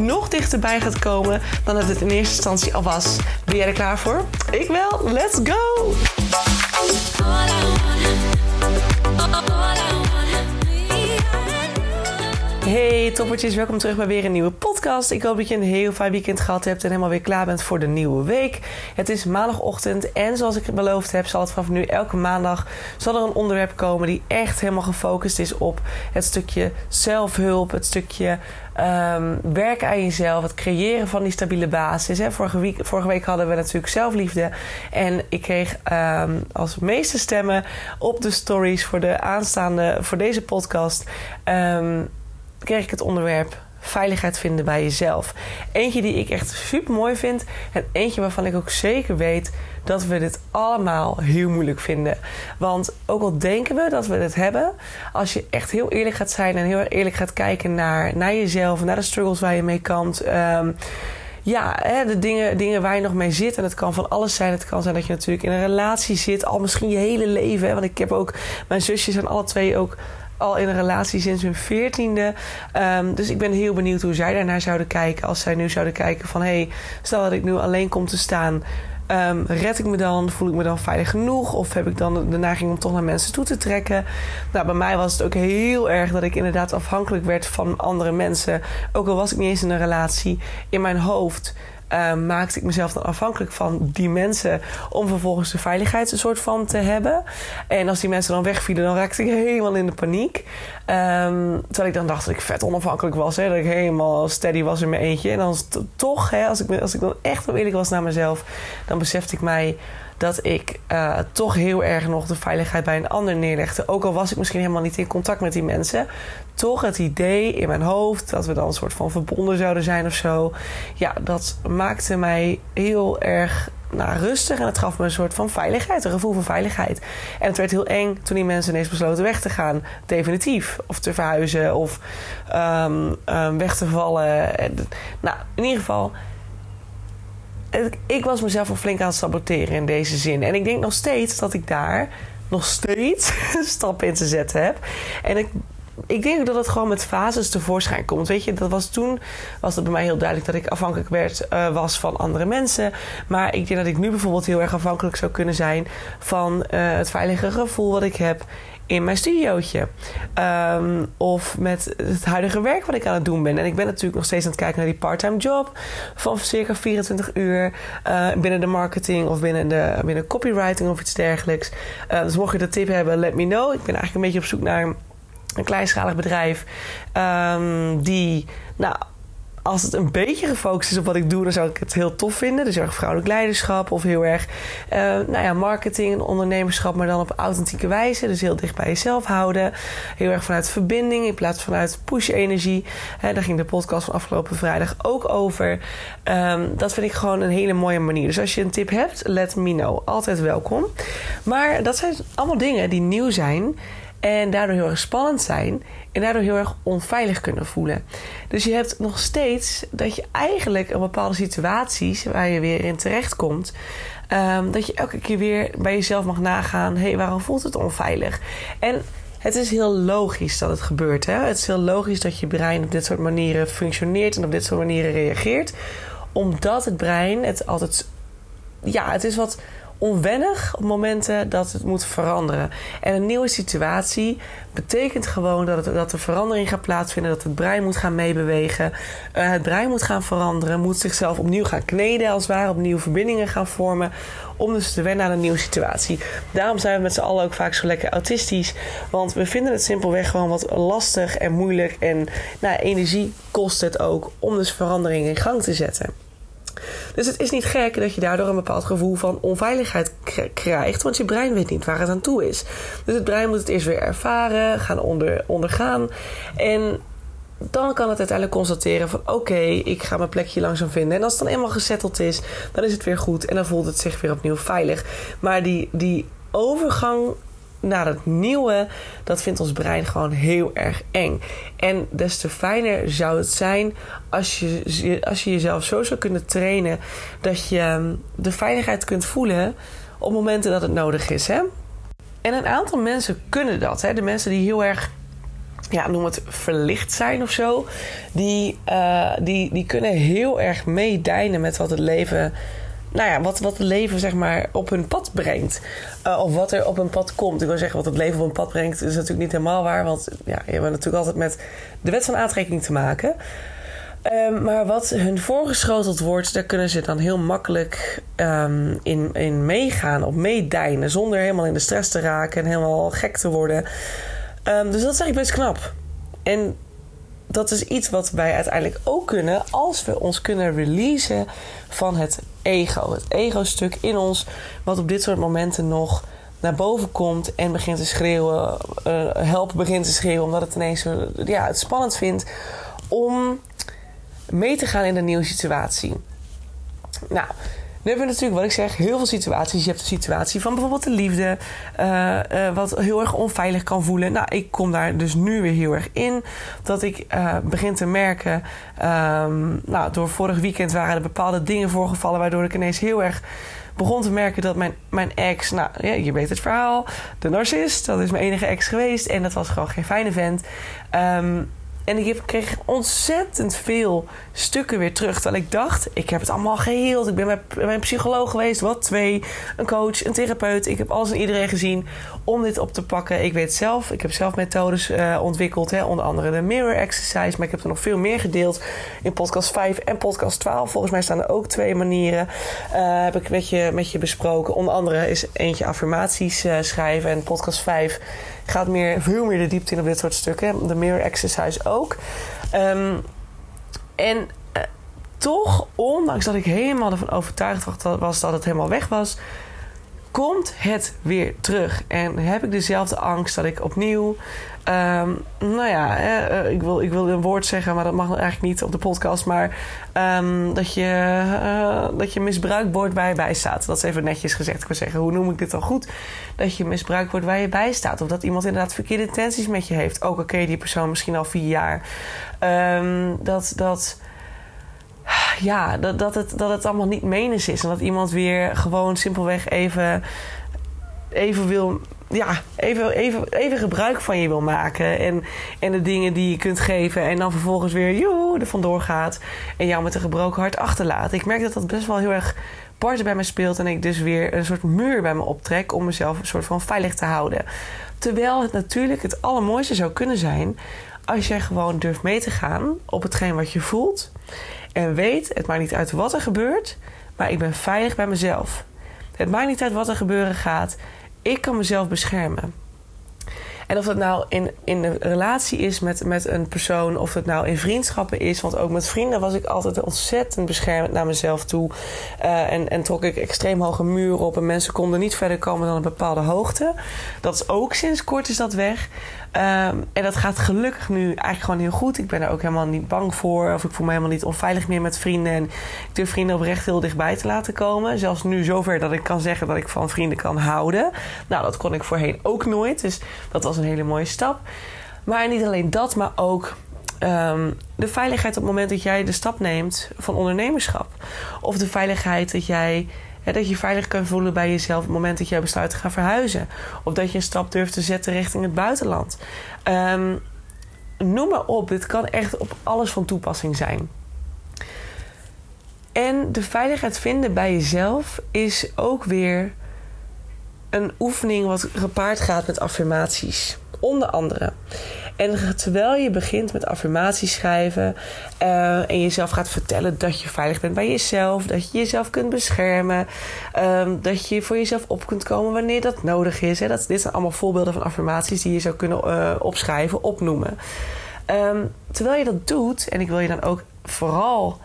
nog dichterbij gaat komen dan dat het in eerste instantie al was. Ben jij er klaar voor? Ik wel. Let's go! Hey toppertjes, welkom terug bij weer een nieuwe podcast. Ik hoop dat je een heel fijn weekend gehad hebt en helemaal weer klaar bent voor de nieuwe week. Het is maandagochtend en zoals ik beloofd heb, zal het vanaf nu elke maandag zal er een onderwerp komen die echt helemaal gefocust is op het stukje zelfhulp, het stukje um, werken aan jezelf, het creëren van die stabiele basis. Hè. Vorige, week, vorige week hadden we natuurlijk zelfliefde en ik kreeg um, als meeste stemmen op de stories voor de aanstaande, voor deze podcast. Um, kreeg ik het onderwerp veiligheid vinden bij jezelf. Eentje die ik echt super mooi vind. En eentje waarvan ik ook zeker weet dat we dit allemaal heel moeilijk vinden. Want ook al denken we dat we het hebben, als je echt heel eerlijk gaat zijn en heel eerlijk gaat kijken naar, naar jezelf, naar de struggles waar je mee kampt. Um, ja, de dingen, dingen waar je nog mee zit. En het kan van alles zijn. Het kan zijn dat je natuurlijk in een relatie zit, al misschien je hele leven. Want ik heb ook, mijn zusjes zijn alle twee ook al in een relatie sinds hun veertiende. Um, dus ik ben heel benieuwd hoe zij daarnaar zouden kijken. Als zij nu zouden kijken van... hey, stel dat ik nu alleen kom te staan... Um, red ik me dan? Voel ik me dan veilig genoeg? Of heb ik dan de neiging om toch naar mensen toe te trekken? Nou, bij mij was het ook heel erg dat ik inderdaad afhankelijk werd van andere mensen. Ook al was ik niet eens in een relatie. In mijn hoofd uh, maakte ik mezelf dan afhankelijk van die mensen om vervolgens de veiligheid een soort van te hebben. En als die mensen dan wegvielen, dan raakte ik helemaal in de paniek. Um, terwijl ik dan dacht dat ik vet onafhankelijk was, hè, dat ik helemaal steady was in mijn eentje. En dan toch, hè, als, ik, als ik dan echt eerlijk was naar mezelf, dan besefte ik mij dat ik uh, toch heel erg nog de veiligheid bij een ander neerlegde. Ook al was ik misschien helemaal niet in contact met die mensen. Toch het idee in mijn hoofd dat we dan een soort van verbonden zouden zijn of zo. Ja, dat maakte mij heel erg nou, rustig. En het gaf me een soort van veiligheid, een gevoel van veiligheid. En het werd heel eng toen die mensen ineens besloten weg te gaan. Definitief. Of te verhuizen of um, um, weg te vallen. Nou, in ieder geval ik was mezelf al flink aan het saboteren in deze zin. En ik denk nog steeds dat ik daar nog steeds stappen in te zetten heb. En ik, ik denk dat het gewoon met fases tevoorschijn komt. Weet je, dat was toen was het bij mij heel duidelijk dat ik afhankelijk werd, uh, was van andere mensen. Maar ik denk dat ik nu bijvoorbeeld heel erg afhankelijk zou kunnen zijn van uh, het veilige gevoel wat ik heb in mijn studiootje. Um, of met het huidige werk wat ik aan het doen ben. En ik ben natuurlijk nog steeds aan het kijken naar die parttime job van circa 24 uur uh, binnen de marketing of binnen de binnen copywriting of iets dergelijks. Uh, dus mocht je dat tip hebben, let me know. Ik ben eigenlijk een beetje op zoek naar een kleinschalig bedrijf um, die nou als het een beetje gefocust is op wat ik doe, dan zou ik het heel tof vinden. Dus heel erg vrouwelijk leiderschap of heel erg uh, nou ja, marketing en ondernemerschap, maar dan op authentieke wijze. Dus heel dicht bij jezelf houden. Heel erg vanuit verbinding in plaats vanuit push-energie. daar ging de podcast van afgelopen vrijdag ook over. Um, dat vind ik gewoon een hele mooie manier. Dus als je een tip hebt, let me know. Altijd welkom. Maar dat zijn allemaal dingen die nieuw zijn en daardoor heel erg spannend zijn en daardoor heel erg onveilig kunnen voelen. Dus je hebt nog steeds dat je eigenlijk een bepaalde situaties waar je weer in terechtkomt, um, dat je elke keer weer bij jezelf mag nagaan: hé, hey, waarom voelt het onveilig? En het is heel logisch dat het gebeurt. Hè? Het is heel logisch dat je brein op dit soort manieren functioneert en op dit soort manieren reageert, omdat het brein het altijd, ja, het is wat onwennig op momenten dat het moet veranderen. En een nieuwe situatie betekent gewoon dat, het, dat er verandering gaat plaatsvinden, dat het brein moet gaan meebewegen. Uh, het brein moet gaan veranderen, moet zichzelf opnieuw gaan kneden, als het ware, opnieuw verbindingen gaan vormen. Om dus te wennen aan een nieuwe situatie. Daarom zijn we met z'n allen ook vaak zo lekker autistisch. Want we vinden het simpelweg gewoon wat lastig en moeilijk. En nou, energie kost het ook om dus verandering in gang te zetten. Dus het is niet gek dat je daardoor een bepaald gevoel van onveiligheid krijgt, want je brein weet niet waar het aan toe is. Dus het brein moet het eerst weer ervaren, gaan onder, ondergaan. En dan kan het uiteindelijk constateren van oké, ik ga mijn plekje langzaam vinden. En als het dan eenmaal gesetteld is, dan is het weer goed en dan voelt het zich weer opnieuw veilig. Maar die, die overgang naar het nieuwe, dat vindt ons brein gewoon heel erg eng. En des te fijner zou het zijn als je, als je jezelf zo zou kunnen trainen dat je ehm, de veiligheid kunt voelen op momenten dat het nodig is. Hè? En een aantal mensen kunnen dat. Hè? De mensen die heel erg ja, noem het verlicht zijn of zo. Die, uh, die, die kunnen heel erg meedijnen met wat het leven. Nou ja, wat, wat het leven zeg maar op hun pad brengt. Uh, of wat er op hun pad komt. Ik wil zeggen, wat het leven op hun pad brengt, is natuurlijk niet helemaal waar. Want ja, je hebt natuurlijk altijd met de wet van aantrekking te maken. Um, maar wat hun voorgeschoteld wordt, daar kunnen ze dan heel makkelijk um, in, in meegaan, of meedijnen. Zonder helemaal in de stress te raken en helemaal gek te worden. Um, dus dat is eigenlijk best knap. En dat is iets wat wij uiteindelijk ook kunnen als we ons kunnen releasen van het ego. Het ego-stuk in ons, wat op dit soort momenten nog naar boven komt en begint te schreeuwen, uh, help begint te schreeuwen, omdat het ineens ja, het spannend vindt om mee te gaan in een nieuwe situatie. Nou, nu hebben we natuurlijk, wat ik zeg, heel veel situaties. Je hebt de situatie van bijvoorbeeld de liefde, uh, uh, wat heel erg onveilig kan voelen. Nou, ik kom daar dus nu weer heel erg in. Dat ik uh, begin te merken. Um, nou, door vorig weekend waren er bepaalde dingen voorgevallen, waardoor ik ineens heel erg begon te merken dat mijn, mijn ex, nou ja, je weet het verhaal, de narcist, dat is mijn enige ex geweest en dat was gewoon geen fijne vent. Um, en ik kreeg ontzettend veel stukken weer terug. Terwijl ik dacht, ik heb het allemaal geheeld. Ik ben bij, een psycholoog geweest, wat twee, een coach, een therapeut. Ik heb alles en iedereen gezien om dit op te pakken. Ik weet zelf, ik heb zelf methodes uh, ontwikkeld. Hè, onder andere de mirror exercise. Maar ik heb er nog veel meer gedeeld in podcast 5 en podcast 12. Volgens mij staan er ook twee manieren. Uh, heb ik met je, met je besproken. Onder andere is eentje affirmaties uh, schrijven. En podcast 5 gaat meer, veel meer de diepte in op dit soort stukken. De mirror exercise ook. Um, en uh, toch, ondanks dat ik helemaal ervan overtuigd was dat het helemaal weg was, komt het weer terug. En heb ik dezelfde angst dat ik opnieuw. Um, nou ja, eh, ik, wil, ik wil een woord zeggen, maar dat mag eigenlijk niet op de podcast. Maar um, dat, je, uh, dat je misbruikt wordt waar je bij staat. Dat is even netjes gezegd. Ik wil zeggen, hoe noem ik dit dan goed? Dat je misbruikt wordt waar je bij staat. Of dat iemand inderdaad verkeerde intenties met je heeft. Ook al ken je die persoon misschien al vier jaar. Um, dat. dat ja, dat, dat, het, dat het allemaal niet menens is. En dat iemand weer gewoon simpelweg even, even wil. Ja, even, even, even gebruik van je wil maken. En, en de dingen die je kunt geven. En dan vervolgens weer joe, er vandoor gaat. En jou met een gebroken hart achterlaat. Ik merk dat dat best wel heel erg parten bij me speelt. En ik dus weer een soort muur bij me optrek. Om mezelf een soort van veilig te houden. Terwijl het natuurlijk het allermooiste zou kunnen zijn. Als jij gewoon durft mee te gaan op hetgeen wat je voelt. En weet, het maakt niet uit wat er gebeurt, maar ik ben veilig bij mezelf. Het maakt niet uit wat er gebeuren gaat. Ik kan mezelf beschermen. En of dat nou in, in een relatie is met, met een persoon, of het nou in vriendschappen is. Want ook met vrienden was ik altijd ontzettend beschermend naar mezelf toe. Uh, en, en trok ik extreem hoge muren op. En mensen konden niet verder komen dan een bepaalde hoogte. Dat is ook sinds kort is dat weg. Um, en dat gaat gelukkig nu eigenlijk gewoon heel goed. Ik ben er ook helemaal niet bang voor. Of ik voel me helemaal niet onveilig meer met vrienden. En ik durf vrienden oprecht heel dichtbij te laten komen. Zelfs nu zover dat ik kan zeggen dat ik van vrienden kan houden. Nou, dat kon ik voorheen ook nooit. Dus dat was een hele mooie stap. Maar niet alleen dat, maar ook um, de veiligheid op het moment dat jij de stap neemt van ondernemerschap. Of de veiligheid dat jij dat je veilig kan voelen bij jezelf op het moment dat jij besluit te gaan verhuizen. Of dat je een stap durft te zetten richting het buitenland. Um, noem maar op, dit kan echt op alles van toepassing zijn. En de veiligheid vinden bij jezelf is ook weer een oefening wat gepaard gaat met affirmaties. Onder andere. En terwijl je begint met affirmaties schrijven uh, en jezelf gaat vertellen dat je veilig bent bij jezelf, dat je jezelf kunt beschermen, um, dat je voor jezelf op kunt komen wanneer dat nodig is. Hè. Dat, dit zijn allemaal voorbeelden van affirmaties die je zou kunnen uh, opschrijven, opnoemen. Um, terwijl je dat doet, en ik wil je dan ook vooral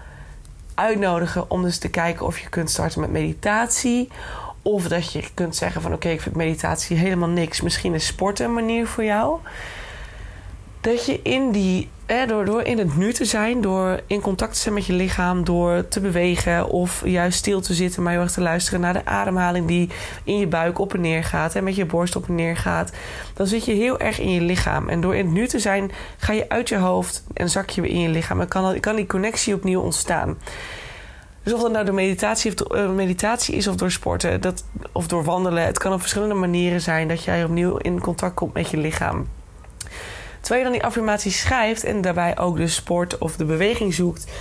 uitnodigen om dus te kijken of je kunt starten met meditatie. Of dat je kunt zeggen van oké, ik vind meditatie helemaal niks. Misschien is sporten een manier voor jou dat je in die door, door in het nu te zijn, door in contact te zijn met je lichaam, door te bewegen of juist stil te zitten, maar heel erg te luisteren naar de ademhaling die in je buik op en neer gaat en met je borst op en neer gaat, dan zit je heel erg in je lichaam. En door in het nu te zijn, ga je uit je hoofd en zak je weer in je lichaam. En kan, kan die connectie opnieuw ontstaan. Dus of dat nou door meditatie, of, uh, meditatie is of door sporten dat, of door wandelen, het kan op verschillende manieren zijn dat jij opnieuw in contact komt met je lichaam. Terwijl je dan die affirmaties schrijft en daarbij ook de sport of de beweging zoekt,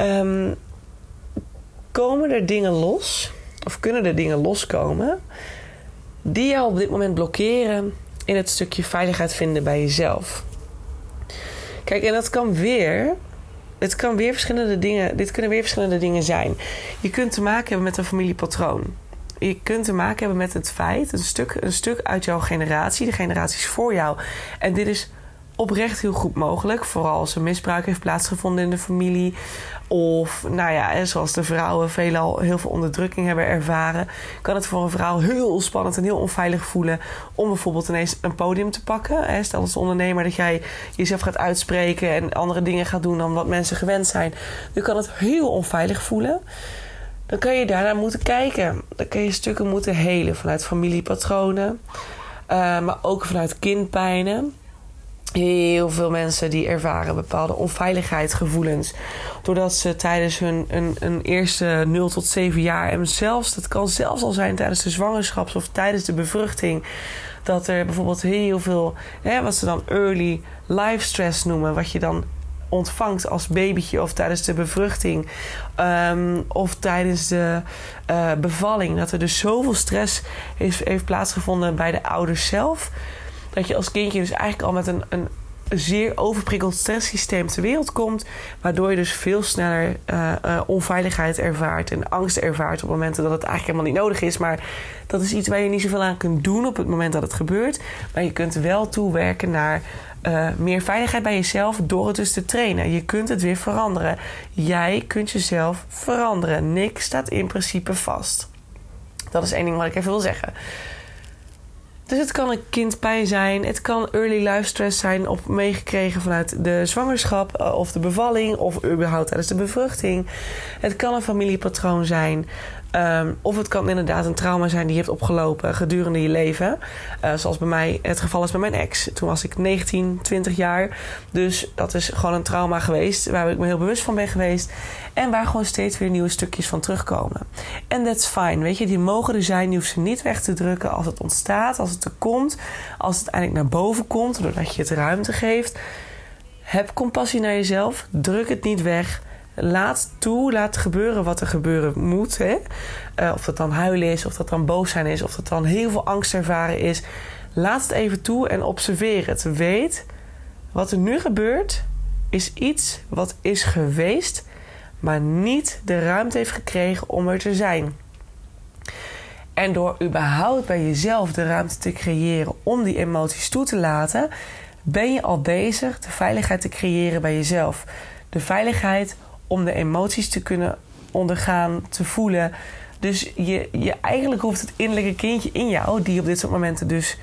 um, komen er dingen los, of kunnen er dingen loskomen, die jou op dit moment blokkeren in het stukje veiligheid vinden bij jezelf. Kijk, en dat kan weer. Het kan weer verschillende dingen. Dit kunnen weer verschillende dingen zijn. Je kunt te maken hebben met een familiepatroon. Je kunt te maken hebben met het feit, een stuk, een stuk uit jouw generatie, de generaties voor jou. En dit is oprecht heel goed mogelijk. Vooral als er misbruik heeft plaatsgevonden in de familie. Of, nou ja, zoals de vrouwen veelal heel veel onderdrukking hebben ervaren. Kan het voor een vrouw heel spannend en heel onveilig voelen. om bijvoorbeeld ineens een podium te pakken. Stel als ondernemer dat jij jezelf gaat uitspreken. en andere dingen gaat doen dan wat mensen gewend zijn. Dan kan het heel onveilig voelen. Dan kan je daarnaar moeten kijken. Dan kan je stukken moeten helen vanuit familiepatronen. Uh, maar ook vanuit kindpijnen heel veel mensen die ervaren bepaalde onveiligheidsgevoelens. Doordat ze tijdens hun een, een eerste 0 tot 7 jaar... en zelfs, dat kan zelfs al zijn tijdens de zwangerschaps- of tijdens de bevruchting... dat er bijvoorbeeld heel veel, hè, wat ze dan early life stress noemen... wat je dan ontvangt als babytje of tijdens de bevruchting um, of tijdens de uh, bevalling. Dat er dus zoveel stress heeft, heeft plaatsgevonden bij de ouders zelf dat je als kindje dus eigenlijk al met een, een zeer overprikkeld stresssysteem ter wereld komt. Waardoor je dus veel sneller uh, uh, onveiligheid ervaart en angst ervaart op momenten dat het eigenlijk helemaal niet nodig is. Maar dat is iets waar je niet zoveel aan kunt doen op het moment dat het gebeurt. Maar je kunt wel toewerken naar uh, meer veiligheid bij jezelf door het dus te trainen. Je kunt het weer veranderen. Jij kunt jezelf veranderen. Niks staat in principe vast. Dat is één ding wat ik even wil zeggen. Dus het kan een kindpijn zijn, het kan early life stress zijn op meegekregen vanuit de zwangerschap eh, of de bevalling of überhaupt tijdens de bevruchting. Het kan een familiepatroon zijn. Um, of het kan inderdaad een trauma zijn die je hebt opgelopen gedurende je leven. Uh, zoals bij mij het geval is bij mijn ex. Toen was ik 19, 20 jaar. Dus dat is gewoon een trauma geweest waar ik me heel bewust van ben geweest. En waar gewoon steeds weer nieuwe stukjes van terugkomen. En that's fine. Weet je, die mogen er zijn. Je hoeft ze niet weg te drukken als het ontstaat, als het er komt. Als het eindelijk naar boven komt, doordat je het ruimte geeft. Heb compassie naar jezelf. Druk het niet weg laat toe, laat gebeuren wat er gebeuren moet. Hè? Uh, of dat dan huilen is, of dat dan boos zijn is, of dat dan heel veel angst ervaren is. Laat het even toe en observeer het. Weet, wat er nu gebeurt, is iets wat is geweest, maar niet de ruimte heeft gekregen om er te zijn. En door überhaupt bij jezelf de ruimte te creëren om die emoties toe te laten, ben je al bezig de veiligheid te creëren bij jezelf. De veiligheid om de emoties te kunnen ondergaan, te voelen. Dus je, je eigenlijk hoeft het innerlijke kindje in jou, die op dit soort momenten dus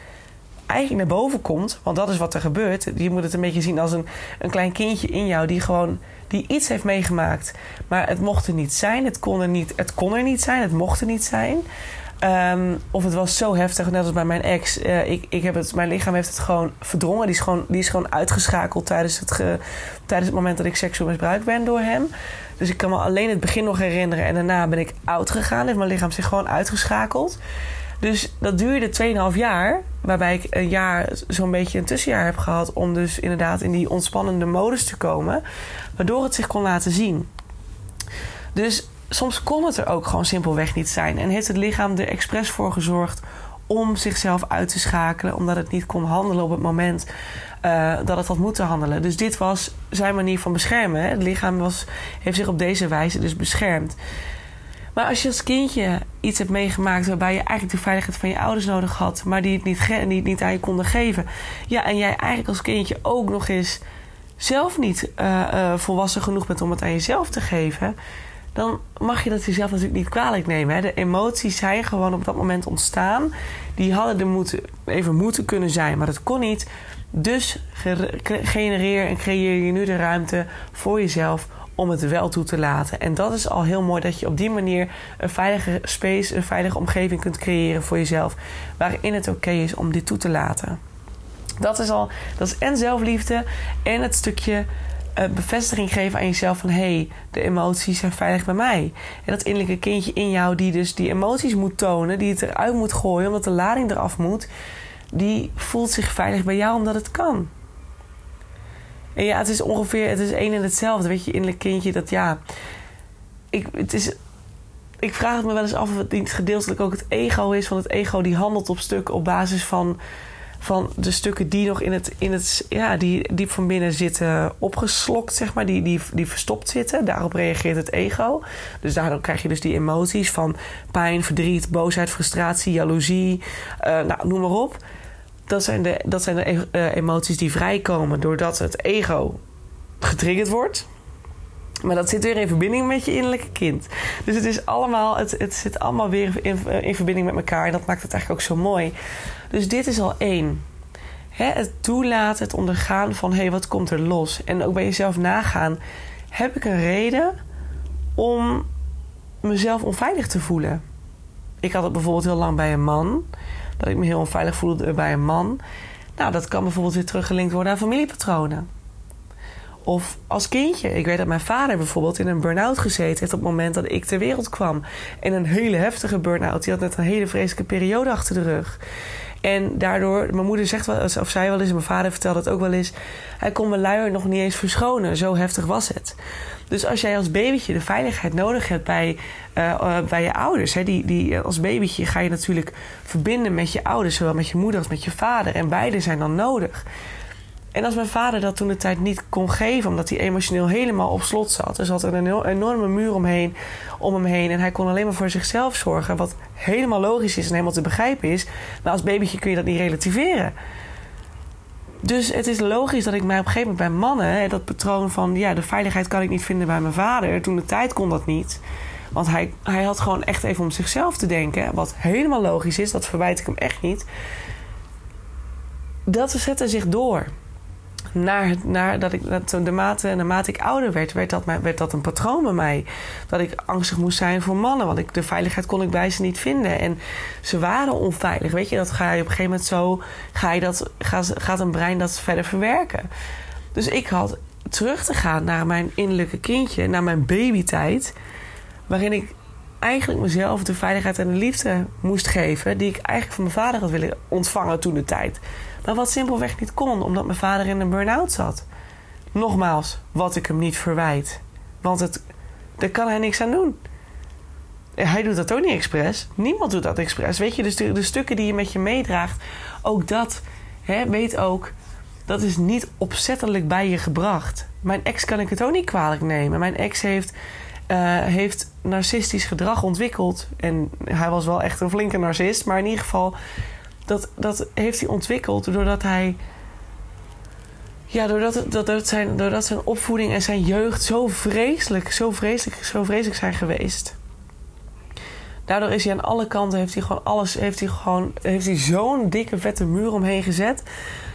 eigenlijk naar boven komt, want dat is wat er gebeurt. Je moet het een beetje zien als een, een klein kindje in jou die gewoon die iets heeft meegemaakt. Maar het mocht er niet zijn, het kon er niet, het kon er niet zijn, het mocht er niet zijn. Um, of het was zo heftig, net als bij mijn ex. Uh, ik, ik heb het, mijn lichaam heeft het gewoon verdrongen. Die is gewoon, die is gewoon uitgeschakeld tijdens het, tijdens het moment dat ik seksueel misbruikt ben door hem. Dus ik kan me alleen het begin nog herinneren. En daarna ben ik oud gegaan. Heeft mijn lichaam zich gewoon uitgeschakeld. Dus dat duurde 2,5 jaar. Waarbij ik een jaar zo'n beetje een tussenjaar heb gehad. Om dus inderdaad in die ontspannende modus te komen. Waardoor het zich kon laten zien. Dus soms kon het er ook gewoon simpelweg niet zijn. En heeft het lichaam er expres voor gezorgd om zichzelf uit te schakelen, omdat het niet kon handelen op het moment uh, dat het had moeten handelen. Dus dit was zijn manier van beschermen. Hè? Het lichaam was, heeft zich op deze wijze dus beschermd. Maar als je als kindje iets hebt meegemaakt waarbij je eigenlijk de veiligheid van je ouders nodig had, maar die het niet, die niet aan je konden geven. Ja, en jij eigenlijk als kindje ook nog eens zelf niet uh, uh, volwassen genoeg bent om het aan jezelf te geven dan mag je dat jezelf natuurlijk niet kwalijk nemen. Hè. De emoties zijn gewoon op dat moment ontstaan. Die hadden er moeten, even moeten kunnen zijn, maar dat kon niet. Dus genereer en creëer je nu de ruimte voor jezelf om het wel toe te laten. En dat is al heel mooi dat je op die manier een veilige space, een veilige omgeving kunt creëren voor jezelf. Waarin het oké is om dit toe te laten. Dat is al, dat is en zelfliefde en het stukje uh, bevestiging geven aan jezelf van hé, hey, de emoties zijn veilig bij mij. En dat innerlijke kindje in jou die dus die emoties moet tonen, die het eruit moet gooien omdat de lading eraf moet, die voelt zich veilig bij jou omdat het kan. En ja, het is ongeveer, het is één en hetzelfde. Weet je, innerlijk kindje, dat ja. Ik, het is, ik vraag het me wel eens af of het niet gedeeltelijk ook het ego is. Want het ego die handelt op stuk op basis van, van de stukken die nog in het, in het ja, die diep van binnen zitten opgeslokt, zeg maar. Die, die, die verstopt zitten. Daarop reageert het ego. Dus daardoor krijg je dus die emoties van pijn, verdriet, boosheid, frustratie, jaloezie. Uh, nou, noem maar op dat zijn de, dat zijn de uh, emoties die vrijkomen doordat het ego getriggerd wordt. Maar dat zit weer in verbinding met je innerlijke kind. Dus het, is allemaal, het, het zit allemaal weer in, eh, in verbinding met elkaar. En dat maakt het eigenlijk ook zo mooi. Dus dit is al één. Het toelaten, het ondergaan van... hé, hey, wat komt er los? En ook bij jezelf nagaan... heb ik een reden om mezelf onveilig te voelen? Ik had het bijvoorbeeld heel lang bij een man dat ik me heel onveilig voelde bij een man. Nou, dat kan bijvoorbeeld weer teruggelinkt worden aan familiepatronen. Of als kindje. Ik weet dat mijn vader bijvoorbeeld in een burn-out gezeten heeft op het moment dat ik ter wereld kwam. En een hele heftige burn-out. Die had net een hele vreselijke periode achter de rug. En daardoor, mijn moeder zegt wel, of zei wel eens, en mijn vader vertelde het ook wel eens. Hij kon mijn luier nog niet eens verschonen. Zo heftig was het. Dus als jij als babytje de veiligheid nodig hebt bij, uh, bij je ouders. Hè, die, die, als babytje ga je natuurlijk verbinden met je ouders. Zowel met je moeder als met je vader. En beide zijn dan nodig. En als mijn vader dat toen de tijd niet kon geven, omdat hij emotioneel helemaal op slot zat. Er zat een enorme muur omheen, om hem heen. En hij kon alleen maar voor zichzelf zorgen. Wat helemaal logisch is en helemaal te begrijpen is. Maar als babytje kun je dat niet relativeren. Dus het is logisch dat ik mij op een gegeven moment bij mannen, dat patroon van ja, de veiligheid kan ik niet vinden bij mijn vader. Toen de tijd kon dat niet. Want hij, hij had gewoon echt even om zichzelf te denken. Wat helemaal logisch is, dat verwijt ik hem echt niet. Dat zette zich door naar, naar dat ik, dat de mate, naarmate ik ouder werd, werd dat, werd dat een patroon bij mij. Dat ik angstig moest zijn voor mannen. Want ik, de veiligheid kon ik bij ze niet vinden. En ze waren onveilig. Weet je, dat ga je op een gegeven moment zo. Ga je dat, gaat, een brein dat verder verwerken. Dus ik had terug te gaan naar mijn innerlijke kindje, naar mijn babytijd. Waarin ik eigenlijk mezelf de veiligheid en de liefde moest geven. die ik eigenlijk van mijn vader had willen ontvangen toen de tijd. Maar wat simpelweg niet kon, omdat mijn vader in een burn-out zat. Nogmaals, wat ik hem niet verwijt. Want het, daar kan hij niks aan doen. Hij doet dat ook niet expres. Niemand doet dat expres. Weet je, dus de, de stukken die je met je meedraagt, ook dat, hè, weet ook, dat is niet opzettelijk bij je gebracht. Mijn ex kan ik het ook niet kwalijk nemen. Mijn ex heeft, uh, heeft narcistisch gedrag ontwikkeld. En hij was wel echt een flinke narcist, maar in ieder geval dat, dat heeft hij ontwikkeld doordat hij. Ja, doordat, dat, dat zijn, doordat zijn opvoeding en zijn jeugd zo vreselijk, zo vreselijk, zo vreselijk zijn geweest. Daardoor is hij aan alle kanten, heeft hij gewoon alles, heeft hij gewoon, heeft hij zo'n dikke vette muur omheen gezet.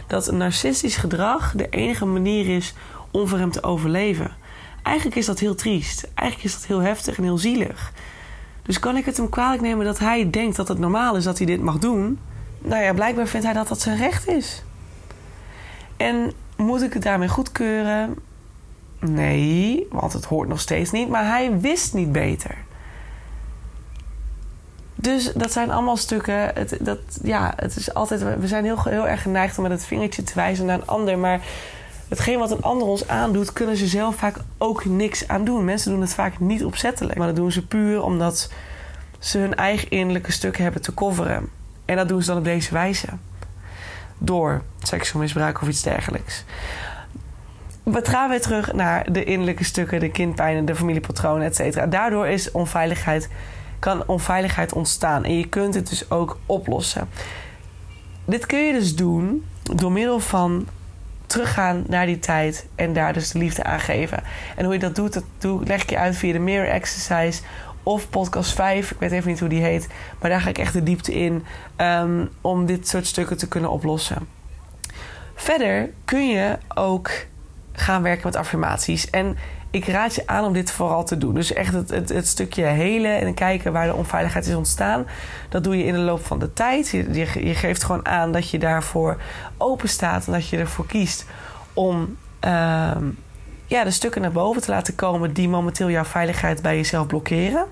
Dat narcistisch gedrag de enige manier is om voor hem te overleven. Eigenlijk is dat heel triest. Eigenlijk is dat heel heftig en heel zielig. Dus kan ik het hem kwalijk nemen dat hij denkt dat het normaal is dat hij dit mag doen? nou ja, blijkbaar vindt hij dat dat zijn recht is. En moet ik het daarmee goedkeuren? Nee, want het hoort nog steeds niet. Maar hij wist niet beter. Dus dat zijn allemaal stukken. Het, dat, ja, het is altijd, we zijn heel, heel erg geneigd om met het vingertje te wijzen naar een ander. Maar hetgeen wat een ander ons aandoet, kunnen ze zelf vaak ook niks aan doen. Mensen doen het vaak niet opzettelijk. Maar dat doen ze puur omdat ze hun eigen innerlijke stukken hebben te coveren. En dat doen ze dan op deze wijze. Door seksueel misbruik of iets dergelijks. We gaan weer terug naar de innerlijke stukken, de kindpijn, de familiepatronen, et cetera. Daardoor is onveiligheid, kan onveiligheid ontstaan. En je kunt het dus ook oplossen. Dit kun je dus doen door middel van teruggaan naar die tijd en daar dus de liefde aan geven. En hoe je dat doet, dat doe, leg ik je uit via de Mirror Exercise of podcast 5, ik weet even niet hoe die heet. Maar daar ga ik echt de diepte in um, om dit soort stukken te kunnen oplossen. Verder kun je ook gaan werken met affirmaties. En ik raad je aan om dit vooral te doen. Dus echt het, het, het, stukje helen en kijken waar de onveiligheid is ontstaan. Dat doe je in de loop van de tijd. Je, je, geeft gewoon aan dat je daarvoor open staat en dat je ervoor kiest om ehm, ja, de stukken naar boven te laten komen die momenteel jouw veiligheid bij jezelf blokkeren.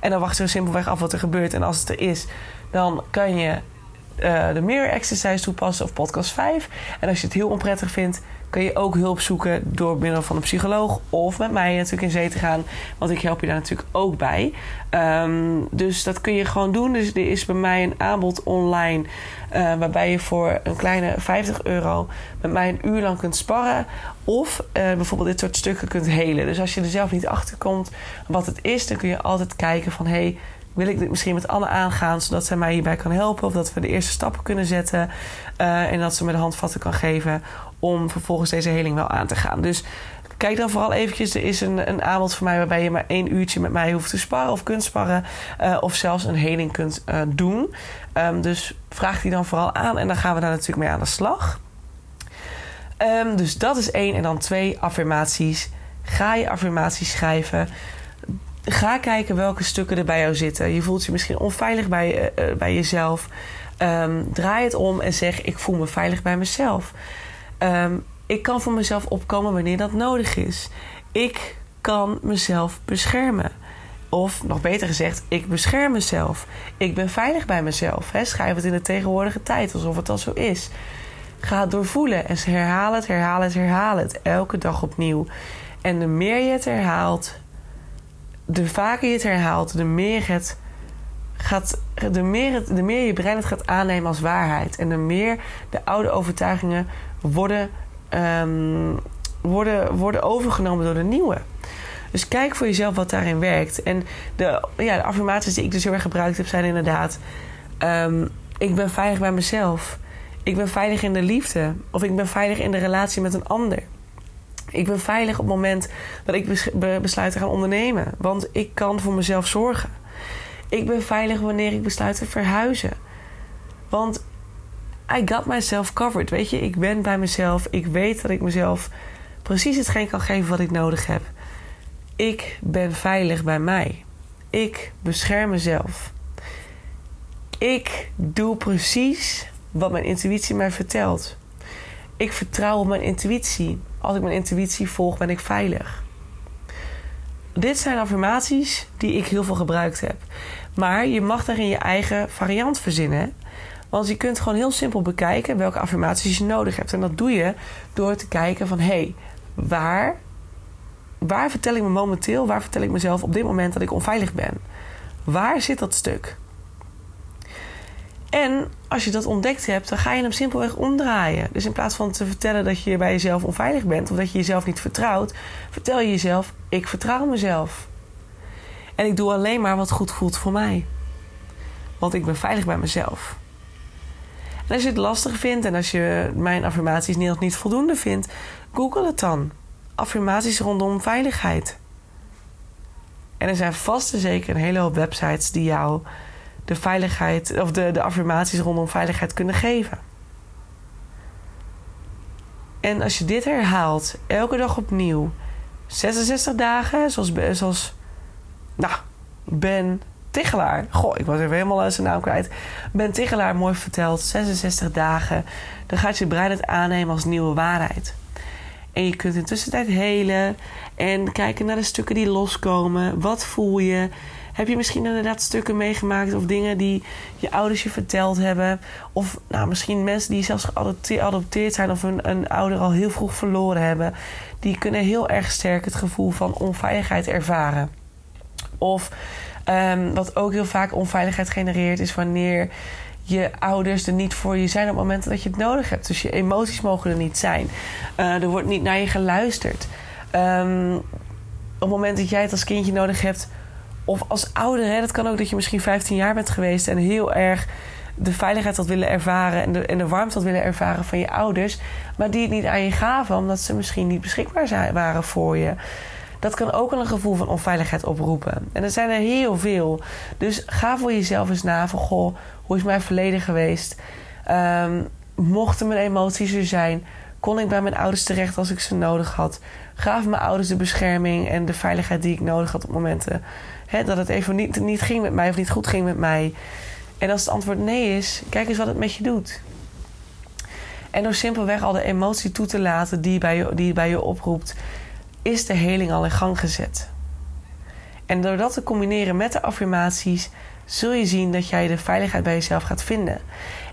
En dan wacht je simpelweg af wat er gebeurt. En als het er is, dan kan je de mirror exercise toepassen of podcast 5. En als je het heel onprettig vindt, kun je ook hulp zoeken door middel van een psycholoog of met mij natuurlijk in zee te gaan. Want ik help je daar natuurlijk ook bij. Um, dus dat kun je gewoon doen. Dus er is bij mij een aanbod online. Uh, waarbij je voor een kleine 50 euro met mij een uur lang kunt sparren. Of uh, bijvoorbeeld dit soort stukken kunt helen. Dus als je er zelf niet achter komt wat het is, dan kun je altijd kijken van. Hey, wil ik dit misschien met Anne aangaan, zodat zij mij hierbij kan helpen. Of dat we de eerste stappen kunnen zetten. Uh, en dat ze me de handvatten kan geven om vervolgens deze heling wel aan te gaan. Dus kijk dan vooral eventjes. Er is een, een aanbod voor mij waarbij je maar één uurtje met mij hoeft te sparren of kunt sparren. Uh, of zelfs een heling kunt uh, doen. Um, dus vraag die dan vooral aan en dan gaan we daar natuurlijk mee aan de slag. Um, dus dat is één. En dan twee affirmaties. Ga je affirmaties schrijven. Ga kijken welke stukken er bij jou zitten. Je voelt je misschien onveilig bij, uh, bij jezelf. Um, draai het om en zeg: Ik voel me veilig bij mezelf. Um, ik kan voor mezelf opkomen wanneer dat nodig is. Ik kan mezelf beschermen. Of nog beter gezegd, ik bescherm mezelf. Ik ben veilig bij mezelf. Schrijf het in de tegenwoordige tijd alsof het al zo is. Ga het doorvoelen en herhaal het, herhaal het, herhaal het. Elke dag opnieuw. En de meer je het herhaalt, de vaker je het herhaalt, de meer het gaat, de meer, het, de meer je brein het gaat aannemen als waarheid. En de meer de oude overtuigingen worden, um, worden, worden overgenomen door de nieuwe. Dus kijk voor jezelf wat daarin werkt. En de, ja, de affirmaties die ik dus heel erg gebruikt heb, zijn inderdaad: um, Ik ben veilig bij mezelf. Ik ben veilig in de liefde. Of ik ben veilig in de relatie met een ander. Ik ben veilig op het moment dat ik besluit te gaan ondernemen. Want ik kan voor mezelf zorgen. Ik ben veilig wanneer ik besluit te verhuizen. Want I got myself covered. Weet je, ik ben bij mezelf. Ik weet dat ik mezelf precies hetgeen kan geven wat ik nodig heb. Ik ben veilig bij mij. Ik bescherm mezelf. Ik doe precies wat mijn intuïtie mij vertelt. Ik vertrouw op mijn intuïtie. Als ik mijn intuïtie volg, ben ik veilig. Dit zijn affirmaties die ik heel veel gebruikt heb. Maar je mag daarin je eigen variant verzinnen. Want je kunt gewoon heel simpel bekijken welke affirmaties je nodig hebt. En dat doe je door te kijken van... hé, hey, waar, waar vertel ik me momenteel... waar vertel ik mezelf op dit moment dat ik onveilig ben? Waar zit dat stuk? En als je dat ontdekt hebt, dan ga je hem simpelweg omdraaien. Dus in plaats van te vertellen dat je bij jezelf onveilig bent... of dat je jezelf niet vertrouwt... vertel je jezelf, ik vertrouw mezelf. En ik doe alleen maar wat goed voelt voor mij. Want ik ben veilig bij mezelf. En als je het lastig vindt en als je mijn affirmaties niet, niet voldoende vindt, google het dan. Affirmaties rondom veiligheid. En er zijn vast en zeker een hele hoop websites die jou de veiligheid of de, de affirmaties rondom veiligheid kunnen geven. En als je dit herhaalt, elke dag opnieuw, 66 dagen, zoals, zoals nou, Ben Tichelaar. Goh, ik was even helemaal zijn naam kwijt. Ben Tichelaar, mooi verteld. 66 dagen. Dan gaat je brein het aannemen als nieuwe waarheid. En je kunt in tussentijd helen en kijken naar de stukken die loskomen. Wat voel je? Heb je misschien inderdaad stukken meegemaakt of dingen die je ouders je verteld hebben? Of nou, misschien mensen die zelfs geadopteerd zijn of een, een ouder al heel vroeg verloren hebben. Die kunnen heel erg sterk het gevoel van onveiligheid ervaren. Of um, wat ook heel vaak onveiligheid genereert, is wanneer je ouders er niet voor je zijn op momenten dat je het nodig hebt. Dus je emoties mogen er niet zijn. Uh, er wordt niet naar je geluisterd. Um, op het moment dat jij het als kindje nodig hebt, of als ouder, hè, dat kan ook dat je misschien 15 jaar bent geweest en heel erg de veiligheid had willen ervaren en de, en de warmte had willen ervaren van je ouders, maar die het niet aan je gaven omdat ze misschien niet beschikbaar waren voor je dat kan ook al een gevoel van onveiligheid oproepen. En er zijn er heel veel. Dus ga voor jezelf eens na van, goh, hoe is mijn verleden geweest? Um, mochten mijn emoties er zijn, kon ik bij mijn ouders terecht als ik ze nodig had. Gaven mijn ouders de bescherming en de veiligheid die ik nodig had op momenten hè, dat het even niet, niet ging met mij of niet goed ging met mij. En als het antwoord nee is, kijk eens wat het met je doet. En door simpelweg al de emotie toe te laten die bij je, die bij je oproept, is de heling al in gang gezet. En door dat te combineren met de affirmaties, zul je zien dat jij de veiligheid bij jezelf gaat vinden.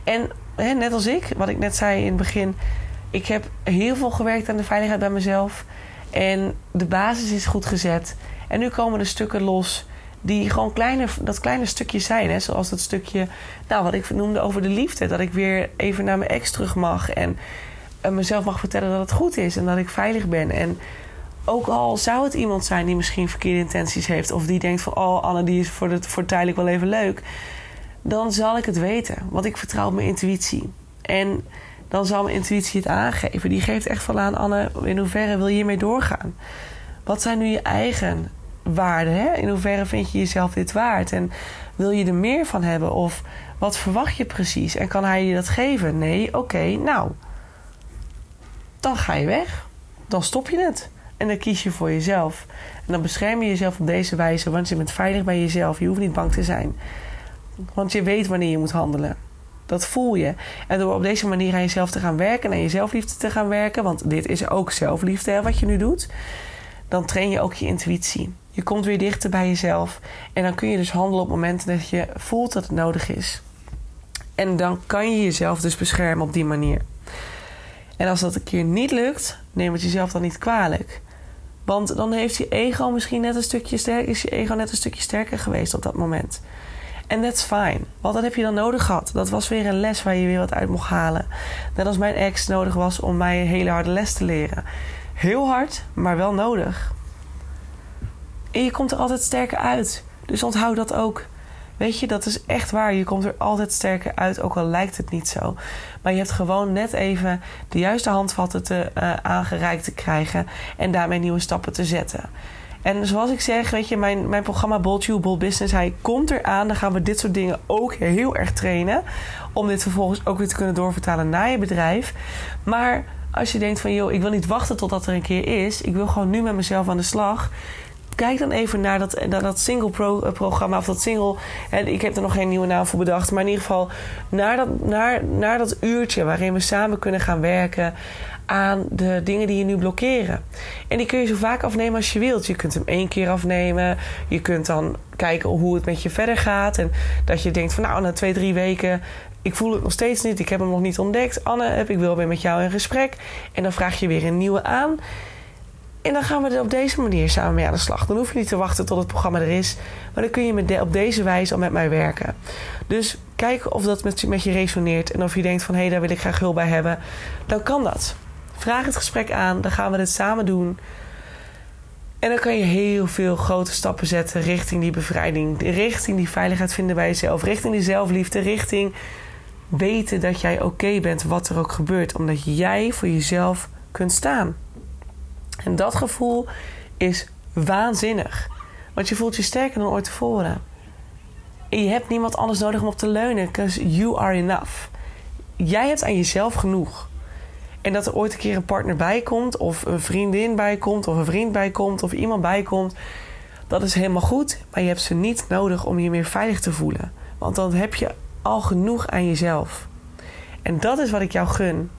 En hè, net als ik, wat ik net zei in het begin, ik heb heel veel gewerkt aan de veiligheid bij mezelf. En de basis is goed gezet. En nu komen de stukken los die gewoon kleine, dat kleine stukje zijn. Hè? Zoals dat stukje, nou, wat ik noemde over de liefde. Dat ik weer even naar mijn ex terug mag. En mezelf mag vertellen dat het goed is en dat ik veilig ben. En ook al zou het iemand zijn die misschien verkeerde intenties heeft. Of die denkt van, oh Anne, die is voor, voor tijdelijk wel even leuk. Dan zal ik het weten. Want ik vertrouw op mijn intuïtie. En dan zal mijn intuïtie het aangeven. Die geeft echt van aan, Anne, in hoeverre wil je hiermee doorgaan? Wat zijn nu je eigen waarden? Hè? In hoeverre vind je jezelf dit waard? En wil je er meer van hebben? Of wat verwacht je precies? En kan hij je dat geven? Nee, oké, nou. Dan ga je weg. Dan stop je het. En dan kies je voor jezelf. En dan bescherm je jezelf op deze wijze, want je bent veilig bij jezelf. Je hoeft niet bang te zijn. Want je weet wanneer je moet handelen. Dat voel je. En door op deze manier aan jezelf te gaan werken, aan je zelfliefde te gaan werken, want dit is ook zelfliefde hè, wat je nu doet, dan train je ook je intuïtie. Je komt weer dichter bij jezelf en dan kun je dus handelen op momenten dat je voelt dat het nodig is. En dan kan je jezelf dus beschermen op die manier. En als dat een keer niet lukt, neem het jezelf dan niet kwalijk. Want dan heeft je ego misschien net een stukje sterker, is je ego net een stukje sterker geweest op dat moment. En that's fine. Want dat heb je dan nodig gehad. Dat was weer een les waar je weer wat uit mocht halen. Net als mijn ex nodig was om mij een hele harde les te leren. Heel hard, maar wel nodig. En je komt er altijd sterker uit. Dus onthoud dat ook. Weet je, dat is echt waar. Je komt er altijd sterker uit, ook al lijkt het niet zo. Maar je hebt gewoon net even de juiste handvatten te, uh, aangereikt te krijgen en daarmee nieuwe stappen te zetten. En zoals ik zeg, weet je, mijn, mijn programma Bold You, Bold Business, hij komt eraan. Dan gaan we dit soort dingen ook heel erg trainen. Om dit vervolgens ook weer te kunnen doorvertalen naar je bedrijf. Maar als je denkt van, joh, ik wil niet wachten totdat er een keer is. Ik wil gewoon nu met mezelf aan de slag kijk dan even naar dat, naar dat single pro, eh, programma of dat single. En ik heb er nog geen nieuwe naam voor bedacht. Maar in ieder geval naar dat, naar, naar dat uurtje waarin we samen kunnen gaan werken aan de dingen die je nu blokkeren. En die kun je zo vaak afnemen als je wilt. Je kunt hem één keer afnemen. Je kunt dan kijken hoe het met je verder gaat. En dat je denkt van nou, na twee, drie weken... ik voel het nog steeds niet, ik heb hem nog niet ontdekt. Anne, ik wil weer met jou in gesprek. En dan vraag je weer een nieuwe aan. En dan gaan we er op deze manier samen mee aan de slag. Dan hoef je niet te wachten tot het programma er is. Maar dan kun je op deze wijze al met mij werken. Dus kijk of dat met, met je resoneert. En of je denkt van hé, hey, daar wil ik graag hulp bij hebben. Dan kan dat. Vraag het gesprek aan. Dan gaan we dit samen doen. En dan kan je heel veel grote stappen zetten richting die bevrijding. Richting die veiligheid vinden bij jezelf. Richting die zelfliefde. Richting weten dat jij oké bent wat er ook gebeurt. Omdat jij voor jezelf kunt staan. En dat gevoel is waanzinnig. Want je voelt je sterker dan ooit tevoren. En je hebt niemand anders nodig om op te leunen. Because you are enough. Jij hebt aan jezelf genoeg. En dat er ooit een keer een partner bij komt, of een vriendin bij komt, of een vriend bij komt, of iemand bij komt. Dat is helemaal goed, maar je hebt ze niet nodig om je meer veilig te voelen. Want dan heb je al genoeg aan jezelf. En dat is wat ik jou gun.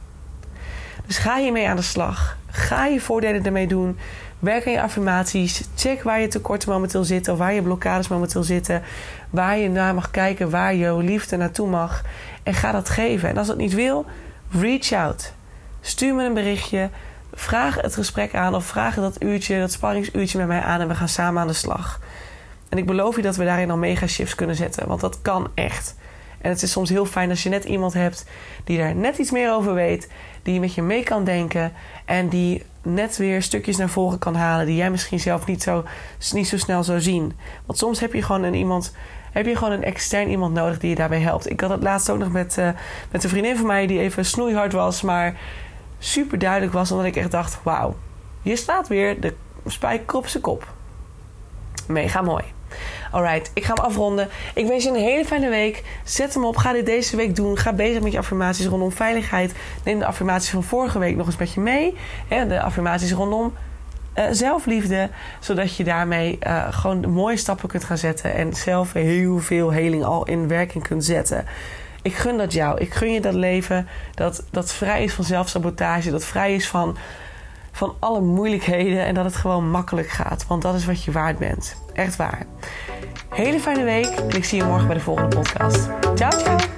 Dus ga hiermee aan de slag. Ga je voordelen ermee doen. Werk aan je affirmaties. Check waar je tekorten momenteel zitten. Of waar je blokkades momenteel zitten. Waar je naar mag kijken. Waar je liefde naartoe mag. En ga dat geven. En als dat niet wil, reach out. Stuur me een berichtje. Vraag het gesprek aan. Of vraag dat uurtje, dat sparringsuurtje met mij aan. En we gaan samen aan de slag. En ik beloof je dat we daarin al mega shifts kunnen zetten. Want dat kan echt. En het is soms heel fijn als je net iemand hebt die daar net iets meer over weet, die met je mee kan denken en die net weer stukjes naar voren kan halen die jij misschien zelf niet zo, niet zo snel zou zien. Want soms heb je gewoon een iemand. Heb je gewoon een extern iemand nodig die je daarbij helpt? Ik had het laatst ook nog met, uh, met een vriendin van mij die even snoeihard was, maar super duidelijk was. Omdat ik echt dacht: wauw, hier staat weer de spijker op zijn kop. Mega mooi. Alright, ik ga hem afronden. Ik wens je een hele fijne week. Zet hem op. Ga dit deze week doen. Ga bezig met je affirmaties rondom veiligheid. Neem de affirmaties van vorige week nog eens met je mee. De affirmaties rondom uh, zelfliefde. Zodat je daarmee uh, gewoon mooie stappen kunt gaan zetten. En zelf heel veel heling al in werking kunt zetten. Ik gun dat jou. Ik gun je dat leven dat, dat vrij is van zelfsabotage. Dat vrij is van, van alle moeilijkheden. En dat het gewoon makkelijk gaat. Want dat is wat je waard bent. Echt waar. Hele fijne week. En ik zie je morgen bij de volgende podcast. Ciao, ciao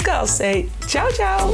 podcast. Hey, ciao, ciao.